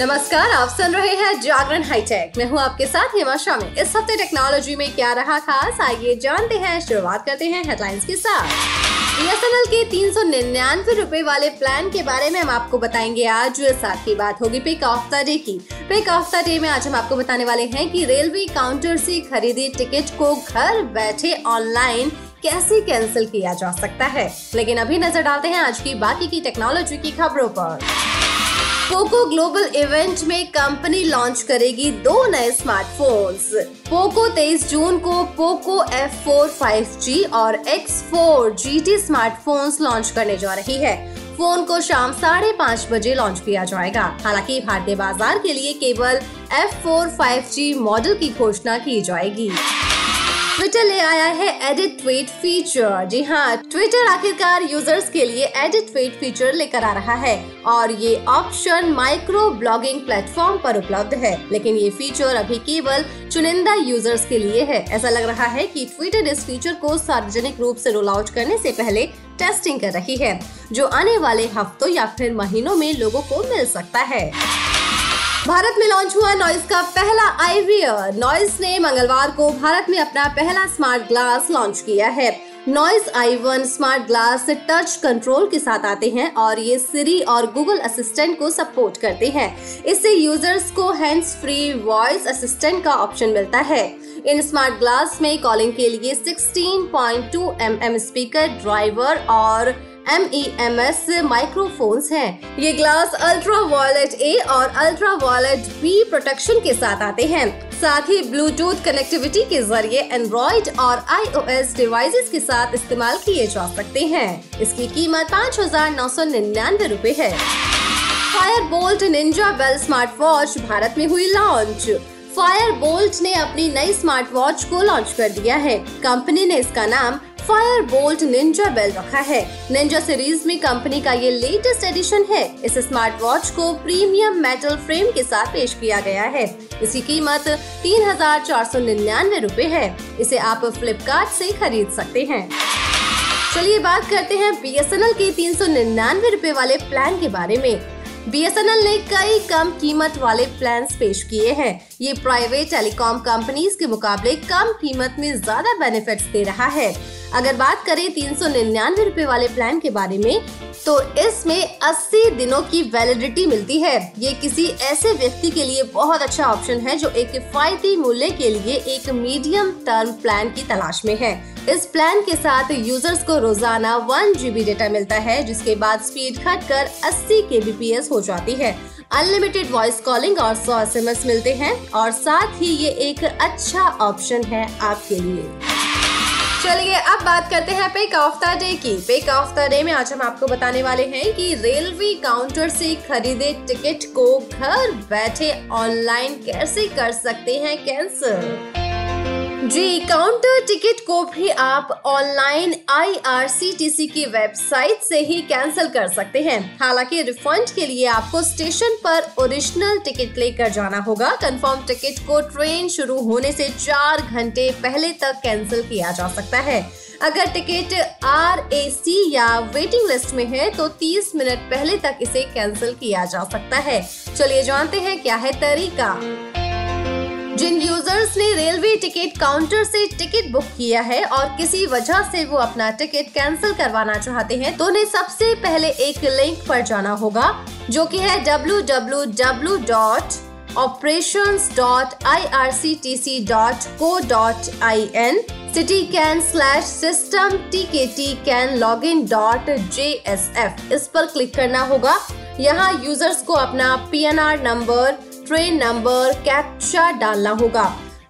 नमस्कार, आप सुन रहे हैं जागरण हाईटेक। मैं हूँ आपके साथ हेमा शामिल। इस हफ़्ते टेक्नोलॉजी में क्या रहा खास, आइए जानते हैं। शुरुआत करते हैं हेडलाइंस के साथ। बीएसएनएल के तीन सौ निन्यानवे रूपए वाले प्लान के बारे में हम आपको बताएँगे आज। साथ की बात होगी पिक ऑफ़ द डे की। पिक ऑफ़ द डे में आज हम आपको बताने वाले हैं कि रेलवे काउंटर से खरीदी टिकट को घर बैठे ऑनलाइन कैसे कैंसिल किया जा सकता है? लेकिन अभी नज़र डालते हैं आज की बाकी की टेक्नोलॉजी की खबरों पर। पोको ग्लोबल इवेंट में कंपनी लॉन्च करेगी दो नए स्मार्टफोन्स पोको 23 जून को पोको F4 5G और X4 GT स्मार्टफोन्स लॉन्च करने जा रही है। फ़ोन को शाम साढ़े पाँच बजे लॉन्च किया जाएगा। हालाँकि भारतीय बाज़ार के लिए केवल F4 5G मॉडल की घोषणा की जाएगी। ट्विटर ले आया है एडिट ट्वीट फीचर जी हाँ ट्विटर आखिरकार यूज़र्स के लिए एडिट ट्वीट फीचर लेकर आ रहा है और ये ऑप्शन माइक्रो ब्लॉगिंग प्लेटफॉर्म पर उपलब्ध है। लेकिन ये फीचर अभी केवल चुनिंदा यूज़र्स के लिए है। ऐसा लग रहा है कि ट्विटर इस फीचर को सार्वजनिक रूप से रोल आउट करने से पहले टेस्टिंग कर रही है, जो आने वाले हफ्तों या फिर महीनों में लोगों को मिल सकता है। भारत में लॉन्च हुआ नॉइस का पहला आईवियर नॉइस ने मंगलवार को भारत में अपना पहला स्मार्ट ग्लास लॉन्च किया है। Noise I one smart glass touch control के साथ आते हैं और ये सिरी और गूगल असिस्टेंट को सपोर्ट करते हैं। इससे यूज़र्स को हैंड्स फ्री वॉइस असिस्टेंट का ऑप्शन मिलता है। इन स्मार्ट ग्लास में कॉलिंग के लिए 16.2 mm स्पीकर ड्राइवर और M E M S microphones हैं। ये ग्लास अल्ट्रा वायलेट ए और अल्ट्रा वायलेट बी प्रोटेक्शन के साथ आते हैं। साथ ही ब्लूटूथ कनेक्टिविटी के ज़रिए एंड्रॉइड और आईओएस डिवाइसेस के साथ इस्तेमाल किए जा सकते हैं। इसकी कीमत पाँच हज़ार नौ सौ निन्यानवे रूपए है। Fire Boltt Ninja Bell smart watch Bharat में हुई लॉन्च फायर बोल्ट ने अपनी नई स्मार्ट वॉच को लॉन्च कर दिया है। कंपनी ने इसका नाम फायर बोल्ट निंजा बेल रखा है। निंजा सीरीज़ में कंपनी का ये लेटेस्ट एडिशन है। इस स्मार्ट वॉच को प्रीमियम मेटल फ्रेम के साथ पेश किया गया है। इसकी कीमत तीन हज़ार चार सौ निन्यानवे रूपए है। इसे आप फ्लिपकार्ट से खरीद सकते हैं। चलिए बात करते हैं BSNL के तीन सौ निन्यानवे रूपए वाले प्लान के बारे में। बीएसएनएल ने कई कम कीमत वाले प्लान पेश किए हैं। ये प्राइवेट टेलीकॉम कंपनीज़ के मुकाबले कम कीमत में ज़्यादा बेनिफिट्स दे रहा है। अगर बात करें तीन सौ निन्यानवे रूपए वाले प्लान के बारे में तो इसमें 80 दिनों की वैलिडिटी मिलती है। ये किसी ऐसे व्यक्ति के लिए बहुत अच्छा ऑप्शन है जो एक किफायती मूल्य के लिए एक मीडियम टर्म प्लान की तलाश में है। इस प्लान के साथ यूज़र्स को रोज़ाना वन जीबी डेटा मिलता है, जिसके बाद स्पीड घटकर 80 के हो जाती है। अनलिमिटेड वॉइस कॉलिंग और सौ एस मिलते हैं, और साथ ही ये एक अच्छा ऑप्शन है आपके लिए। चलिए, अब बात करते हैं पेक ऑफ़ द डे की। पेक ऑफ़ द डे में आज हम आपको बताने वाले हैं कि रेलवे काउंटर से खरीदे टिकट को घर बैठे ऑनलाइन कैसे कर सकते हैं? कैंसिल जी काउंटर टिकट को भी आप ऑनलाइन आईआरसीटीसी की वेबसाइट से ही कैंसिल कर सकते हैं। हालाँकि रिफंड के लिए आपको स्टेशन पर ओरिजिनल टिकट लेकर जाना होगा। कंफर्म टिकट को ट्रेन शुरू होने से चार घंटे पहले तक कैंसिल किया जा सकता है। अगर टिकट आर ए सी या वेटिंग लिस्ट में है तो 30 मिनट पहले तक इसे कैंसिल किया जा सकता है। चलिए जानते हैं क्या है तरीका। जिन यूज़र्स ने रेलवे टिकट काउंटर से टिकट बुक किया है और किसी वजह से वो अपना टिकट कैंसिल करवाना चाहते हैं तो उन्हें सबसे पहले एक लिंक पर जाना होगा, जो कि है www.operations.irctc.co.in city can slash system T K T can log in dot J S F इस पर क्लिक करना होगा। यहाँ यूज़र्स को अपना P N R number train number captcha डालना होगा।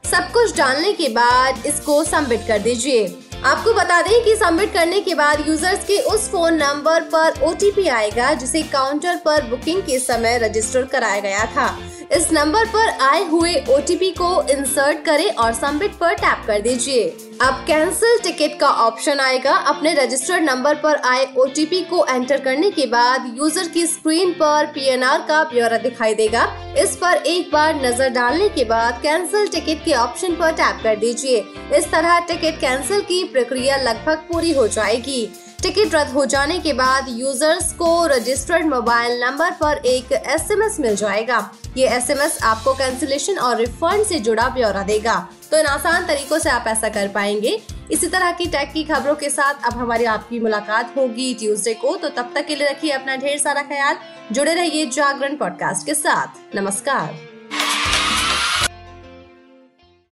सब कुछ डालने के बाद इसको सबमिट कर दीजिए। आपको बता दें कि सबमिट करने के बाद यूज़र्स के उस फ़ोन नंबर पर ओटीपी आएगा, जिसे काउंटर पर बुकिंग के समय रजिस्टर कराया गया था। इस नंबर पर आए हुए ओटीपी को इंसर्ट करें और सबमिट पर टैप कर दीजिए। अब कैंसिल टिकट का ऑप्शन आएगा। अपने रजिस्टर्ड नंबर पर आए ओटीपी को एंटर करने के बाद यूज़र की स्क्रीन पर पीएनआर का ब्यौरा दिखाई देगा। इस पर एक बार नज़र डालने के बाद कैंसिल टिकट के ऑप्शन पर टैप कर दीजिए। इस तरह टिकट कैंसिल की प्रक्रिया लगभग पूरी हो जाएगी। टिकट रद्द हो जाने के बाद यूज़र्स को रजिस्टर्ड मोबाइल नंबर पर एक एसएमएस मिल जाएगा। ये एसएमएस आपको कैंसिलेशन और रिफंड से जुड़ा ब्यौरा देगा। तो इन आसान तरीकों से आप ऐसा कर पाएँगे। इसी तरह की टैग की खबरों के साथ अब हमारी आपकी मुलाकात होगी ट्यूसडे को। तो तब तक के लिए रखिए अपना ढेर सारा ख्याल। जुड़े रहिए जागरण पॉडकास्ट के साथ। नमस्कार।